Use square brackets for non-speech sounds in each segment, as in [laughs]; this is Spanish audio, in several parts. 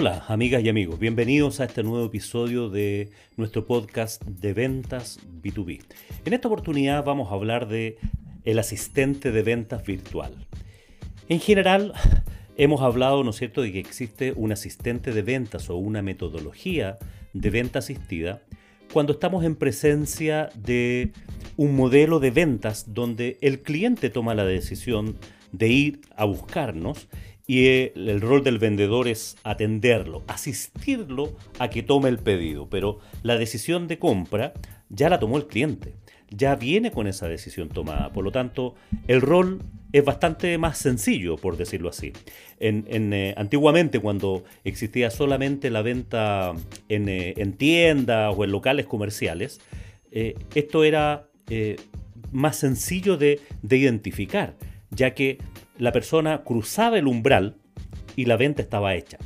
Hola, amigas y amigos, bienvenidos a este nuevo episodio de nuestro podcast de ventas B2B. En esta oportunidad vamos a hablar de el asistente de ventas virtual. En general, [laughs] hemos hablado, ¿no es cierto?, de que existe un asistente de ventas o una metodología de venta asistida cuando estamos en presencia de un modelo de ventas donde el cliente toma la decisión de ir a buscarnos y el rol del vendedor es atenderlo, asistirlo a que tome el pedido, pero la decisión de compra ya la tomó el cliente, ya viene con esa decisión tomada, por lo tanto el rol es bastante más sencillo, por decirlo así. En, eh, antiguamente, cuando existía solamente la venta en, eh, tiendas o en locales comerciales, eh, esto era más sencillo de, de identificar, ya que la persona cruzaba el umbral y la venta estaba hecha.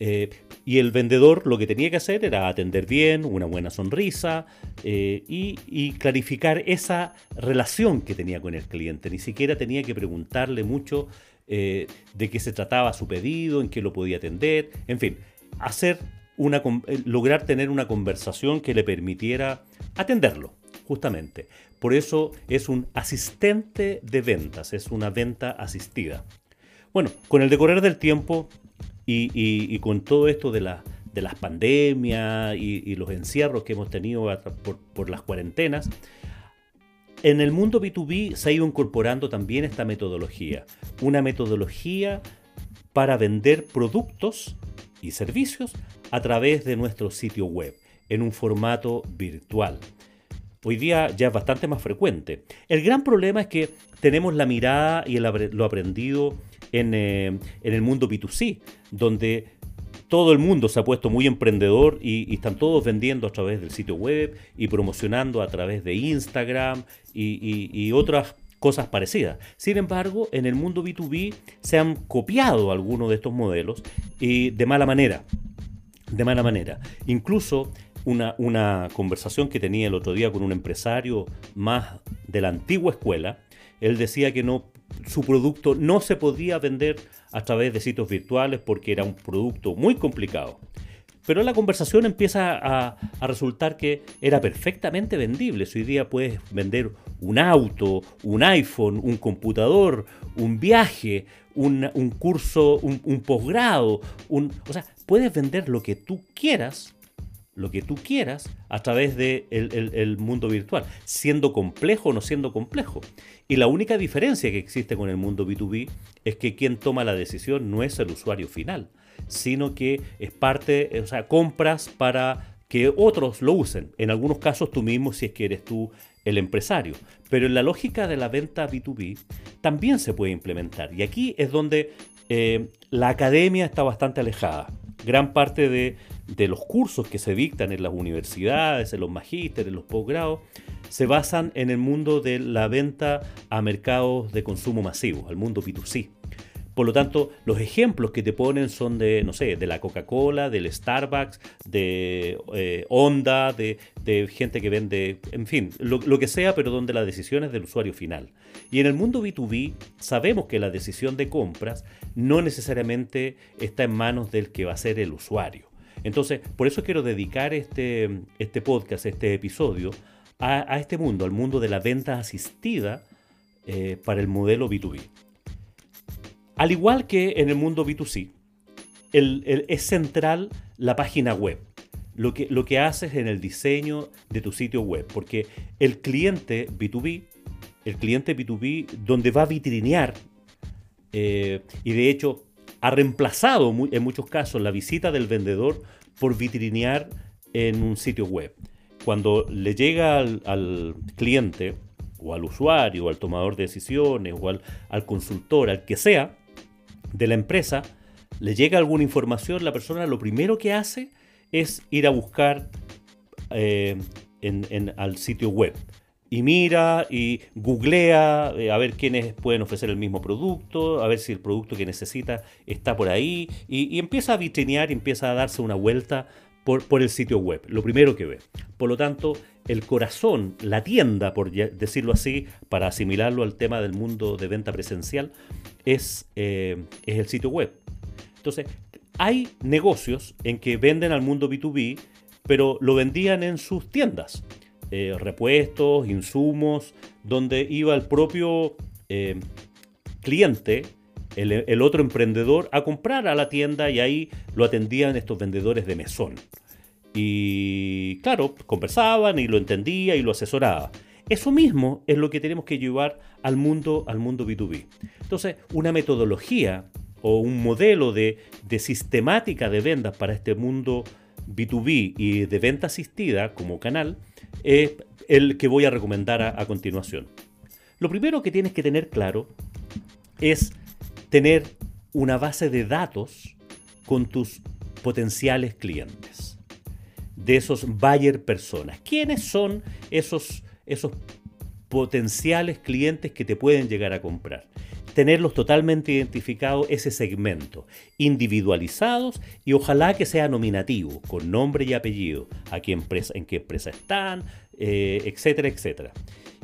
Eh, y el vendedor lo que tenía que hacer era atender bien, una buena sonrisa eh, y, clarificar esa relación que tenía con el cliente. Ni siquiera tenía que preguntarle mucho eh, de qué se trataba su pedido, en qué lo podía atender, en fin, hacer una, lograr tener una conversación que le permitiera atenderlo, justamente. Por eso es un asistente de ventas, es una venta asistida. Bueno, con el decorrer del tiempo y, con todo esto de, de las pandemias y, los encierros que hemos tenido por, las cuarentenas, en el mundo B2B se ha ido incorporando también esta metodología. Una metodología para vender productos y servicios a través de nuestro sitio web, en un formato virtual. Hoy día ya es bastante más frecuente. El gran problema es que tenemos la mirada y lo aprendido en, eh, el mundo B2C, donde todo el mundo se ha puesto muy emprendedor y, están todos vendiendo a través del sitio web y promocionando a través de Instagram y, y otras cosas parecidas. Sin embargo, en el mundo B2B se han copiado algunos de estos modelos y de mala manera. De mala manera. Incluso una, conversación que tenía el otro día con un empresario más de la antigua escuela. Él decía que no, su producto no se podía vender a través de sitios virtuales porque era un producto muy complicado. Pero la conversación empieza a, resultar que era perfectamente vendible. hoy día puedes vender un auto, un iPhone, un computador, un viaje, un, curso, un, posgrado. Un, o sea, puedes vender lo que tú quieras lo que tú quieras a través del de el, mundo virtual, siendo complejo o no siendo complejo. Y la única diferencia que existe con el mundo B2B es que quien toma la decisión no es el usuario final, sino que es parte, o sea, compras para que otros lo usen. En algunos casos tú mismo si es que eres tú el empresario. Pero en la lógica de la venta B2B también se puede implementar. Y aquí es donde eh, la academia está bastante alejada. Gran parte de de los cursos que se dictan en las universidades, en los magísteres, en los posgrados, se basan en el mundo de la venta a mercados de consumo masivo, al mundo B2C. Por lo tanto, los ejemplos que te ponen son de, no sé, de la Coca-Cola, del Starbucks, de eh, Honda, de, gente que vende, en fin, lo, lo, que sea, pero donde la decisión es del usuario final. Y en el mundo B2B sabemos que la decisión de compras no necesariamente está en manos del que va a ser el usuario. Entonces, por eso quiero dedicar este, este podcast, este episodio, a, este mundo, al mundo de la venta asistida eh, para el modelo B2B. Al igual que en el mundo B2C, es central la página web. Lo que, lo que haces en el diseño de tu sitio web, porque el cliente B2B, el cliente B2B, donde va a vitrinear, eh, y de hecho ha reemplazado en muchos casos la visita del vendedor por vitrinear en un sitio web. Cuando le llega al, cliente o al usuario o al tomador de decisiones o al, consultor, al que sea, de la empresa, le llega alguna información, la persona lo primero que hace es ir a buscar eh, al sitio web y mira y googlea eh, a ver quiénes pueden ofrecer el mismo producto, a ver si el producto que necesita está por ahí y, empieza a vitrinear y empieza a darse una vuelta por, por, el sitio web, lo primero que ve. Por lo tanto, el corazón, la tienda, por decirlo así, para asimilarlo al tema del mundo de venta presencial, es, eh, es el sitio web. Entonces, hay negocios en que venden al mundo B2B, pero lo vendían en sus tiendas. Eh, repuestos, insumos, donde iba el propio eh, cliente, el, otro emprendedor, a comprar a la tienda y ahí lo atendían estos vendedores de mesón. Y claro, conversaban y lo entendía y lo asesoraba. Eso mismo es lo que tenemos que llevar al mundo, al mundo B2B. Entonces, una metodología o un modelo de, de sistemática de ventas para este mundo B2B y de venta asistida como canal es el que voy a recomendar a, a continuación. Lo primero que tienes que tener claro es tener una base de datos con tus potenciales clientes, de esos buyer personas. ¿Quiénes son esos, esos potenciales clientes que te pueden llegar a comprar? Tenerlos totalmente identificados ese segmento, individualizados y ojalá que sea nominativo, con nombre y apellido, a qué empresa, en qué empresa están, eh, etcétera, etcétera.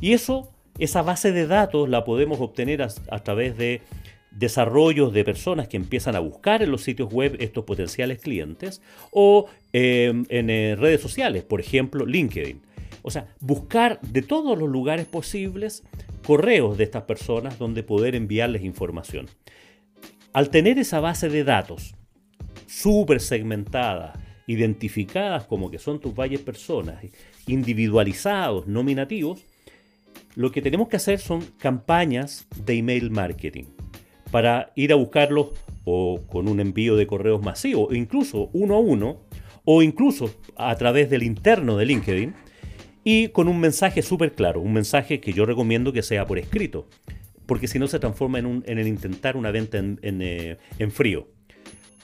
Y eso, esa base de datos la podemos obtener a, través de desarrollos de personas que empiezan a buscar en los sitios web estos potenciales clientes o eh, en eh, redes sociales, por ejemplo LinkedIn. O sea, buscar de todos los lugares posibles correos de estas personas donde poder enviarles información. Al tener esa base de datos súper segmentada, identificadas como que son tus valles personas, individualizados, nominativos, lo que tenemos que hacer son campañas de email marketing para ir a buscarlos o con un envío de correos masivo, incluso uno a uno, o incluso a través del interno de LinkedIn, y con un mensaje súper claro, un mensaje que yo recomiendo que sea por escrito, porque si no se transforma en, en el intentar una venta en, en, eh, en frío.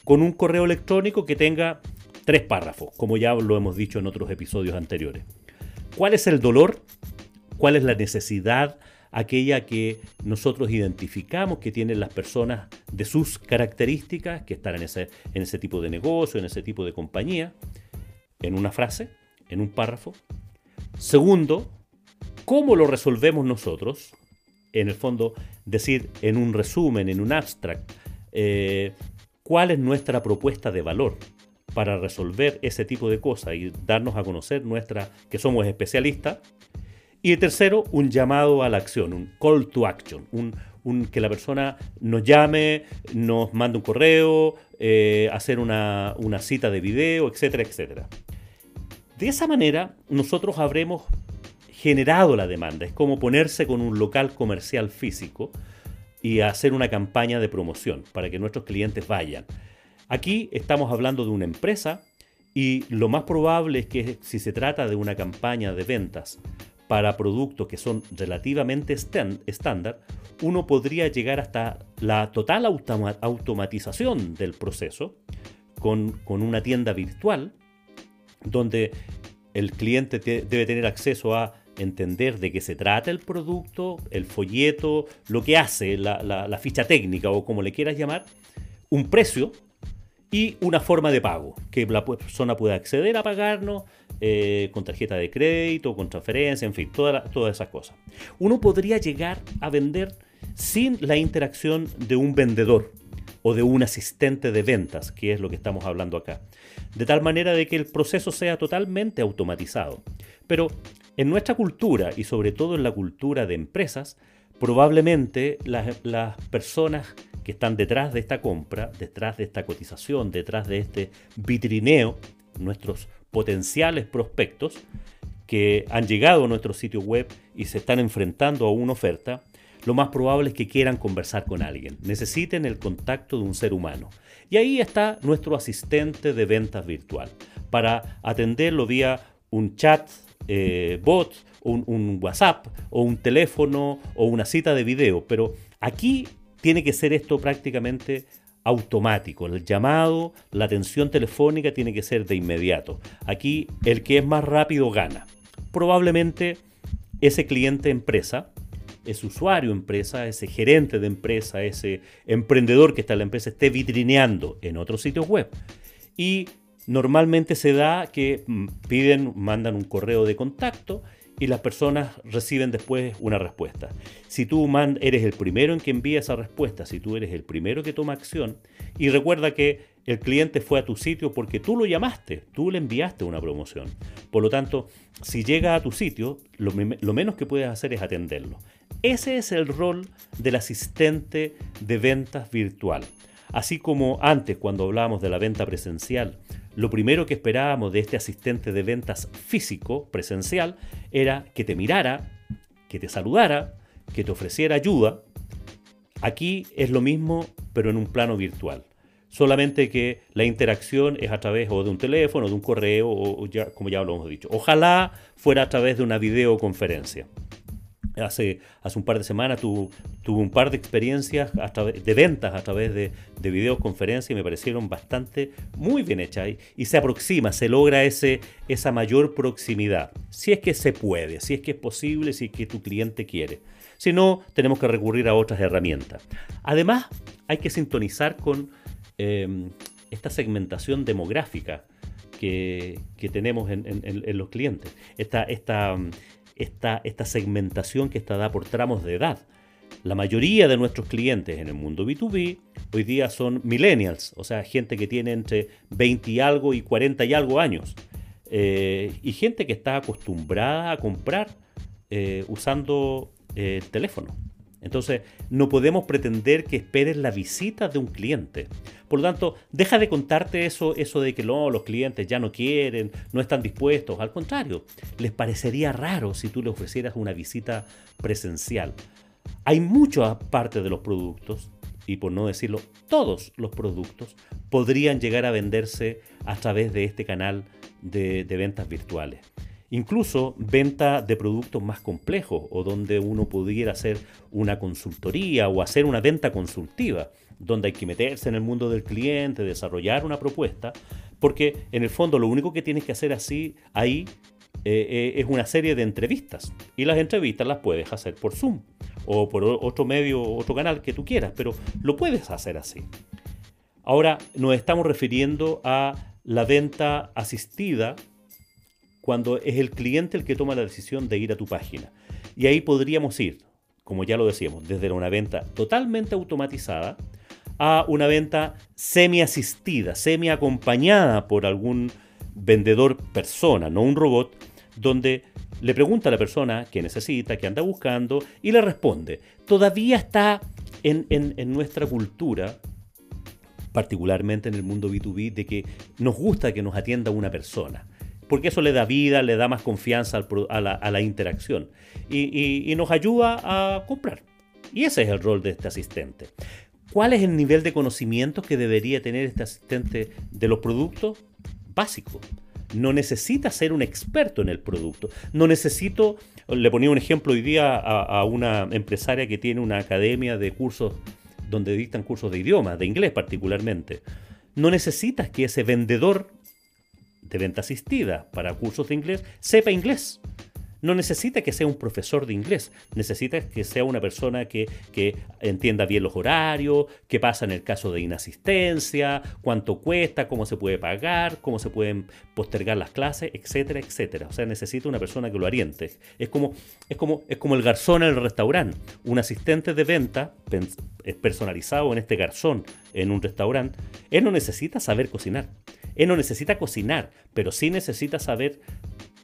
Con un correo electrónico que tenga tres párrafos, como ya lo hemos dicho en otros episodios anteriores. ¿Cuál es el dolor? ¿Cuál es la necesidad? aquella que nosotros identificamos que tienen las personas de sus características, que están en ese, en ese tipo de negocio, en ese tipo de compañía, en una frase, en un párrafo, Segundo, ¿cómo lo resolvemos nosotros? En el fondo, decir en un resumen, en un abstract, eh, cuál es nuestra propuesta de valor para resolver ese tipo de cosas y darnos a conocer nuestra, que somos especialistas. Y el tercero, un llamado a la acción, un call to action, un, que la persona nos llame, nos mande un correo, eh, hacer una, una cita de video, etcétera, etcétera. De esa manera, nosotros habremos generado la demanda. Es como ponerse con un local comercial físico y hacer una campaña de promoción para que nuestros clientes vayan. Aquí estamos hablando de una empresa y lo más probable es que si se trata de una campaña de ventas para productos que son relativamente estándar, uno podría llegar hasta la total automatización del proceso con, con una tienda virtual donde el cliente debe tener acceso a entender de qué se trata el producto, el folleto, lo que hace, la, ficha técnica o como le quieras llamar, un precio y una forma de pago, que la persona pueda acceder a pagarnos eh, con tarjeta de crédito, con transferencia, en fin, todas esas cosas. Uno podría llegar a vender sin la interacción de un vendedor o de un asistente de ventas, que es lo que estamos hablando acá. De tal manera de que el proceso sea totalmente automatizado. Pero en nuestra cultura y sobre todo en la cultura de empresas, probablemente las, las personas que están detrás de esta compra, detrás de esta cotización, detrás de este vitrineo, nuestros potenciales prospectos, que han llegado a nuestro sitio web y se están enfrentando a una oferta, lo más probable es que quieran conversar con alguien, necesiten el contacto de un ser humano. Y ahí está nuestro asistente de ventas virtual, para atenderlo vía un chat eh, bot, un, un WhatsApp o un teléfono o una cita de video. Pero aquí tiene que ser esto prácticamente automático. El llamado, la atención telefónica tiene que ser de inmediato. Aquí el que es más rápido gana. Probablemente ese cliente empresa ese usuario empresa, ese gerente de empresa, ese emprendedor que está en la empresa esté vitrineando en otros sitios web. Y normalmente se da que mm, piden, mandan un correo de contacto y las personas reciben después una respuesta. Si tú eres el primero en que envía esa respuesta, si tú eres el primero que toma acción, y recuerda que el cliente fue a tu sitio porque tú lo llamaste, tú le enviaste una promoción. Por lo tanto, si llega a tu sitio, lo, menos que puedes hacer es atenderlo. Ese es el rol del asistente de ventas virtual. Así como antes, cuando hablábamos de la venta presencial, lo primero que esperábamos de este asistente de ventas físico, presencial, era que te mirara, que te saludara, que te ofreciera ayuda. Aquí es lo mismo, pero en un plano virtual solamente que la interacción es a través de un teléfono, de un correo, o, ya, como ya lo hemos dicho. Ojalá fuera a través de una videoconferencia. Hace, hace un par de semanas tuve, un par de experiencias de ventas a través de, de videoconferencia y me parecieron bastante muy bien hechas y, se aproxima, se logra ese, esa mayor proximidad. Si es que se puede, si es que es posible, si es que tu cliente quiere. Si no, tenemos que recurrir a otras herramientas. Además, hay que sintonizar con Em, esta segmentación demográfica que, tenemos en, los clientes, esta, esta, esta, segmentación que está dada por tramos de edad. La mayoría de nuestros clientes en el mundo B2B hoy día son millennials, o sea, gente que tiene entre 20 y algo y 40 y algo años. Eh, y gente que está acostumbrada a comprar eh, usando eh, teléfono. Entonces, no podemos pretender que esperes la visita de un cliente. Por lo tanto, deja de contarte eso, eso de que los clientes ya no quieren, no están dispuestos. Al contrario, les parecería raro si tú le ofrecieras una visita presencial. Hay mucha parte de los productos, y por no decirlo, todos los productos podrían llegar a venderse a través de este canal de ventas virtuales. Incluso venta de productos más complejos o donde uno pudiera hacer una consultoría o hacer una venta consultiva, donde hay que meterse en el mundo del cliente, desarrollar una propuesta, porque en el fondo lo único que tienes que hacer así ahí eh, eh, es una serie de entrevistas y las entrevistas las puedes hacer por Zoom o por otro medio, otro canal que tú quieras, pero lo puedes hacer así. Ahora nos estamos refiriendo a la venta asistida cuando es el cliente el que toma la decisión de ir a tu página. Y ahí podríamos ir, como ya lo decíamos, desde una venta totalmente automatizada a una venta semi-asistida, semi-acompañada por algún vendedor persona, no un robot, donde le pregunta a la persona qué necesita, qué anda buscando y le responde. Todavía está en, en nuestra cultura, particularmente en el mundo B2B, de que nos gusta que nos atienda una persona porque eso le da vida, le da más confianza a, la, interacción y, nos ayuda a comprar. Y ese es el rol de este asistente. ¿Cuál es el nivel de conocimiento que debería tener este asistente de los productos? Básico. No necesita ser un experto en el producto. No necesito, le ponía un ejemplo hoy día a, a una empresaria que tiene una academia de cursos donde dictan cursos de idioma, de inglés particularmente. No necesitas que ese vendedor de venta asistida para cursos de inglés sepa inglés. No necesita que sea un profesor de inglés, necesita que sea una persona que, entienda bien los horarios, qué pasa en el caso de inasistencia, cuánto cuesta, cómo se puede pagar, cómo se pueden postergar las clases, etcétera, etcétera. O sea, necesita una persona que lo oriente. Es como, es como, el garzón en el restaurante. Un asistente de venta personalizado en este garzón en un restaurante, él no necesita saber cocinar él no necesita cocinar, pero sí necesita saber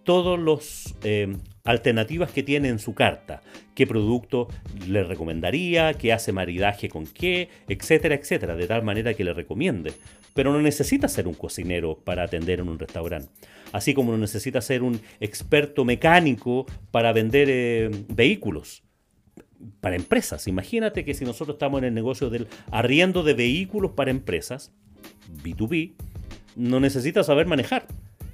todas las eh, alternativas que tiene en su carta, qué producto le recomendaría, qué hace maridaje con qué, etcétera, etcétera, de tal manera que le recomiende. Pero no necesita ser un cocinero para atender en un restaurante, así como no necesita ser un experto mecánico para vender eh, vehículos para empresas. Imagínate que si nosotros estamos en el negocio del arriendo de vehículos para empresas, B2B, no necesitas saber manejar,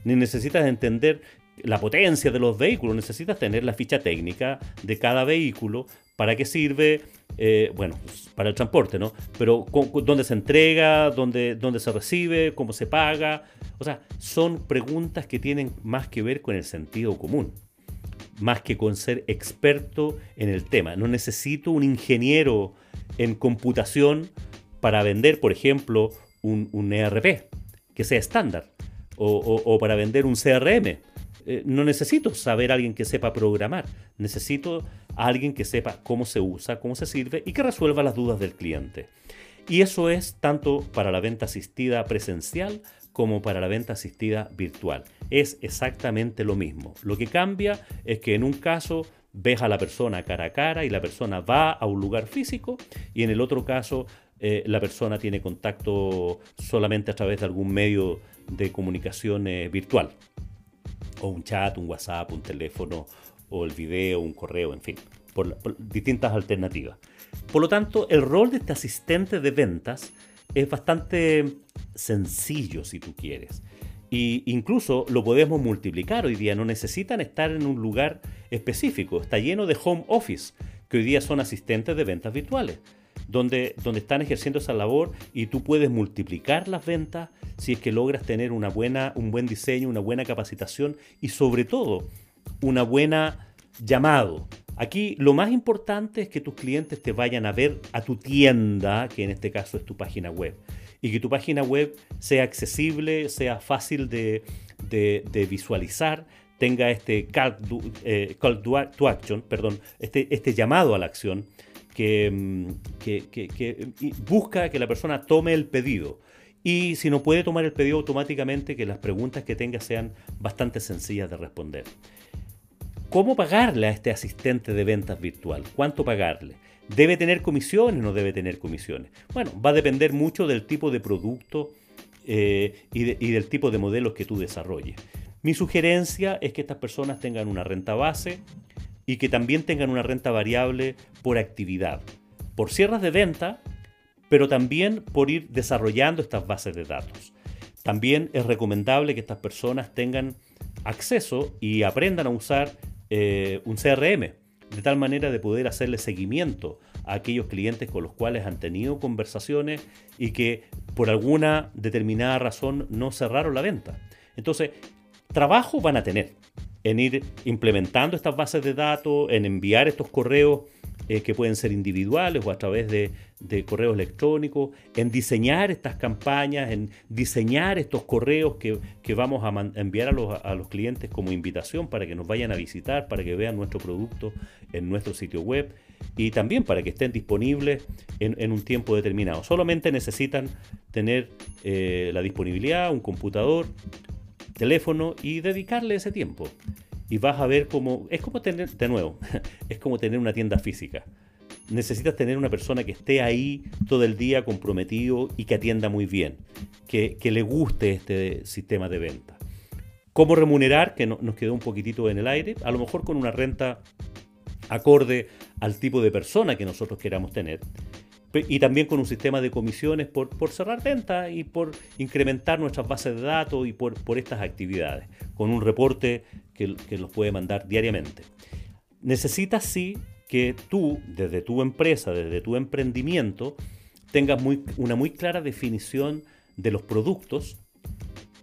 ni necesitas entender la potencia de los vehículos, necesitas tener la ficha técnica de cada vehículo, para qué sirve, eh, bueno, pues, para el transporte, ¿no? Pero dónde se entrega, dónde, dónde se recibe, cómo se paga. O sea, son preguntas que tienen más que ver con el sentido común, más que con ser experto en el tema. No necesito un ingeniero en computación para vender, por ejemplo, un, un ERP que sea estándar o, para vender un CRM. Eh, no necesito saber a alguien que sepa programar, necesito a alguien que sepa cómo se usa, cómo se sirve y que resuelva las dudas del cliente. Y eso es tanto para la venta asistida presencial como para la venta asistida virtual. Es exactamente lo mismo. Lo que cambia es que en un caso ves a la persona cara a cara y la persona va a un lugar físico y en el otro caso eh, la persona tiene contacto solamente a través de algún medio de comunicación virtual. O un chat, un WhatsApp, un teléfono, o el video, un correo, en fin, por distintas alternativas. Por lo tanto, el rol de este asistente de ventas es bastante sencillo si tú quieres. Y incluso lo podemos multiplicar hoy día, no necesitan estar en un lugar específico, está lleno de home office, que hoy día son asistentes de ventas virtuales, donde, donde están ejerciendo esa labor y tú puedes multiplicar las ventas si es que logras tener una buena, un buen diseño, una buena capacitación y sobre todo una buena llamado. Aquí lo más importante es que tus clientes te vayan a ver a tu tienda, que en este caso es tu página web, y que tu página web sea accesible, sea fácil de, visualizar, tenga este call, eh, to, action, perdón, este, este llamado a la acción que, mm, busca que la persona tome el pedido. Y si no puede tomar el pedido automáticamente, que las preguntas que tenga sean bastante sencillas de responder. ¿Cómo pagarle a este asistente de ventas virtual? ¿Cuánto pagarle? ¿Debe tener comisiones o no debe tener comisiones? Bueno, va a depender mucho del tipo de producto eh, y, del tipo de modelos que tú desarrolles. Mi sugerencia es que estas personas tengan una renta base y que también tengan una renta variable por actividad, por cierres de venta, pero también por ir desarrollando estas bases de datos. También es recomendable que estas personas tengan acceso y aprendan a usar eh, un CRM, de tal manera de poder hacerle seguimiento a aquellos clientes con los cuales han tenido conversaciones y que por alguna determinada razón no cerraron la venta. Entonces, trabajo van a tener en ir implementando estas bases de datos, en enviar estos correos eh, que pueden ser individuales o a través de, correos electrónicos, en diseñar estas campañas, en diseñar estos correos que, que vamos a enviar a los, a los, clientes como invitación para que nos vayan a visitar, para que vean nuestro producto en nuestro sitio web y también para que estén disponibles en, en un tiempo determinado. Solamente necesitan tener eh, la disponibilidad, un computador, teléfono y dedicarle ese tiempo y vas a ver cómo, es como tener, de nuevo, [laughs] es como tener una tienda física. Necesitas tener una persona que esté ahí todo el día comprometido y que atienda muy bien, que, le guste este sistema de venta. ¿Cómo remunerar? Que nos quedó un poquitito en el aire, a lo mejor con una renta acorde al tipo de persona que nosotros queramos tener y también con un sistema de comisiones por, por cerrar ventas y por incrementar nuestras bases de datos y por, por estas actividades, con un reporte que, que los puede mandar diariamente. Necesitas sí que tú, desde tu empresa, desde tu emprendimiento, tengas muy, una muy clara definición de los productos,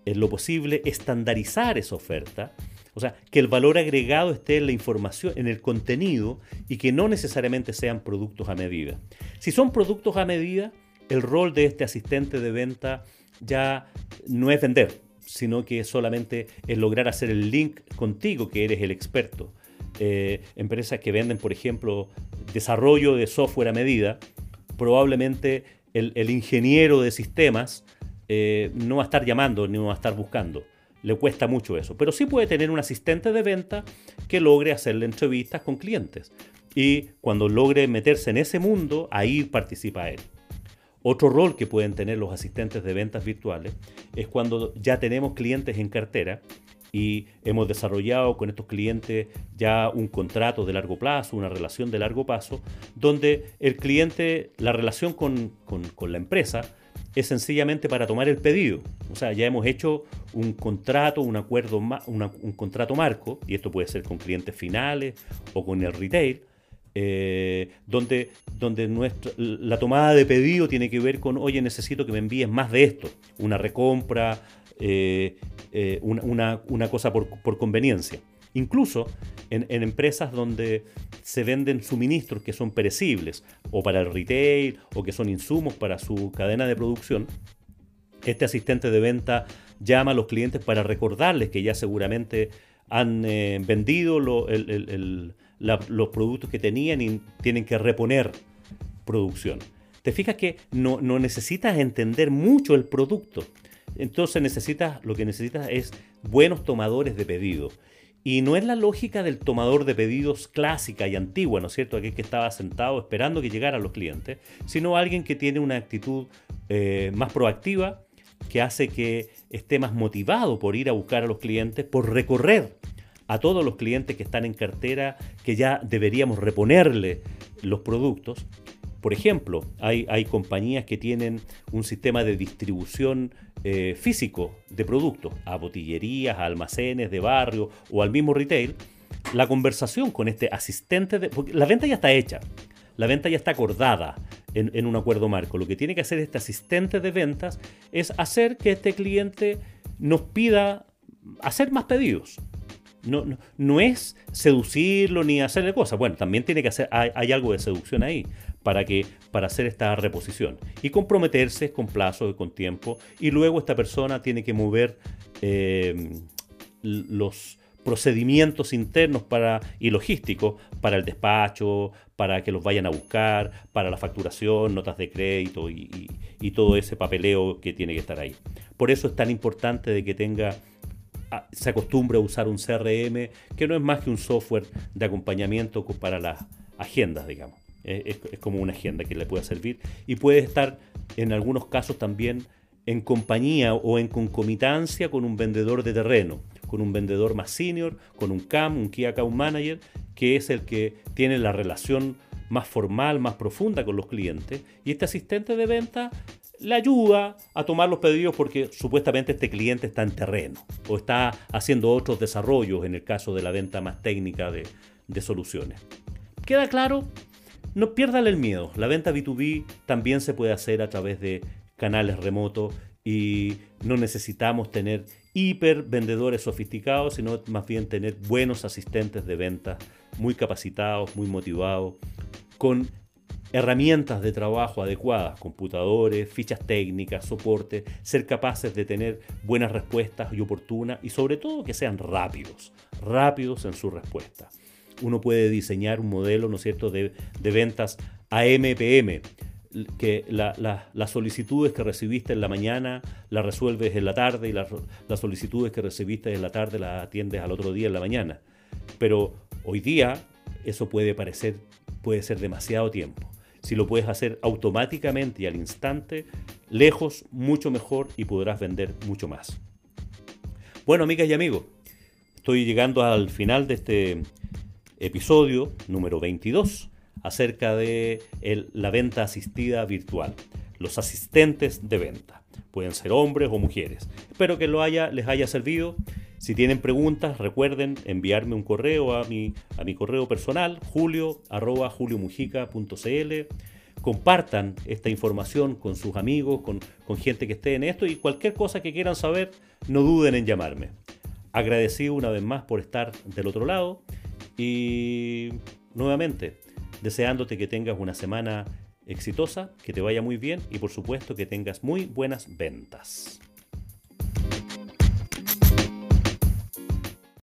en lo posible estandarizar esa oferta, o sea, que el valor agregado esté en la información, en el contenido y que no necesariamente sean productos a medida. Si son productos a medida, el rol de este asistente de venta ya no es vender, sino que solamente es lograr hacer el link contigo, que eres el experto. Eh, empresas que venden, por ejemplo, desarrollo de software a medida, probablemente el, ingeniero de sistemas eh, no va a estar llamando ni va a estar buscando le cuesta mucho eso, pero sí puede tener un asistente de venta que logre hacerle entrevistas con clientes. Y cuando logre meterse en ese mundo, ahí participa él. Otro rol que pueden tener los asistentes de ventas virtuales es cuando ya tenemos clientes en cartera y hemos desarrollado con estos clientes ya un contrato de largo plazo, una relación de largo plazo, donde el cliente, la relación con, con la empresa, es sencillamente para tomar el pedido. O sea, ya hemos hecho un contrato, un acuerdo, un contrato marco, y esto puede ser con clientes finales o con el retail, eh, donde, donde nuestra, la tomada de pedido tiene que ver con, oye, necesito que me envíes más de esto, una recompra, eh, eh, una, cosa por, conveniencia. Incluso en, empresas donde se venden suministros que son perecibles, o para el retail, o que son insumos para su cadena de producción, este asistente de venta llama a los clientes para recordarles que ya seguramente han eh, los productos que tenían y tienen que reponer producción. te fijas que no, no necesitas entender mucho el producto. Entonces necesitas, lo que necesitas es buenos tomadores de pedido. Y no es la lógica del tomador de pedidos clásica y antigua, ¿no es cierto? Aquel que estaba sentado esperando que llegaran los clientes, sino alguien que tiene una actitud eh, más proactiva, que hace que esté más motivado por ir a buscar a los clientes, por recorrer a todos los clientes que están en cartera, que ya deberíamos reponerle los productos. Por ejemplo, hay, hay compañías que tienen un sistema de distribución eh, físico de productos a botillerías, a almacenes de barrio o al mismo retail, la conversación con este asistente, de, la venta ya está hecha, la venta ya está acordada en, en, un acuerdo marco. Lo que tiene que hacer este asistente de ventas es hacer que este cliente nos pida hacer más pedidos. No, no, es seducirlo ni hacerle cosas. Bueno, también tiene que hacer, hay, algo de seducción ahí para, que, para hacer esta reposición. Y comprometerse con plazo y con tiempo. Y luego esta persona tiene que mover eh, los procedimientos internos para, y logísticos para el despacho, para que los vayan a buscar, para la facturación, notas de crédito y, y, y todo ese papeleo que tiene que estar ahí. Por eso es tan importante de que tenga se acostumbre a usar un CRM, que no es más que un software de acompañamiento para las agendas, digamos. Es, como una agenda que le puede servir y puede estar en algunos casos también en compañía o en concomitancia con un vendedor de terreno, con un vendedor más senior, con un CAM, un Key Account Manager, que es el que tiene la relación más formal, más profunda con los clientes. Y este asistente de venta le ayuda a tomar los pedidos porque supuestamente este cliente está en terreno o está haciendo otros desarrollos en el caso de la venta más técnica de, soluciones. ¿Queda claro? No pierdan el miedo. La venta B2B también se puede hacer a través de canales remotos y no necesitamos tener hiper vendedores sofisticados, sino más bien tener buenos asistentes de venta muy capacitados, muy motivados, con herramientas de trabajo adecuadas, computadores, fichas técnicas, soporte, ser capaces de tener buenas respuestas y oportunas y sobre todo que sean rápidos, rápidos en su respuesta. Uno puede diseñar un modelo, ¿no cierto?, de, de ventas AMPM, que las la, la solicitudes que recibiste en la mañana las resuelves en la tarde y las, las solicitudes que recibiste en la tarde las atiendes al otro día en la mañana. Pero hoy día eso puede parecer, puede ser demasiado tiempo si lo puedes hacer automáticamente y al instante, lejos, mucho mejor y podrás vender mucho más. Bueno, amigas y amigos, estoy llegando al final de este episodio número 22 acerca de la venta asistida virtual, los asistentes de venta. Pueden ser hombres o mujeres. Espero que lo haya, les haya servido. Si tienen preguntas, recuerden enviarme un correo a mi, a mi correo personal, julio. Compartan esta información con sus amigos, con, con gente que esté en esto y cualquier cosa que quieran saber, no duden en llamarme. Agradecido una vez más por estar del otro lado y nuevamente deseándote que tengas una semana exitosa, que te vaya muy bien y por supuesto que tengas muy buenas ventas.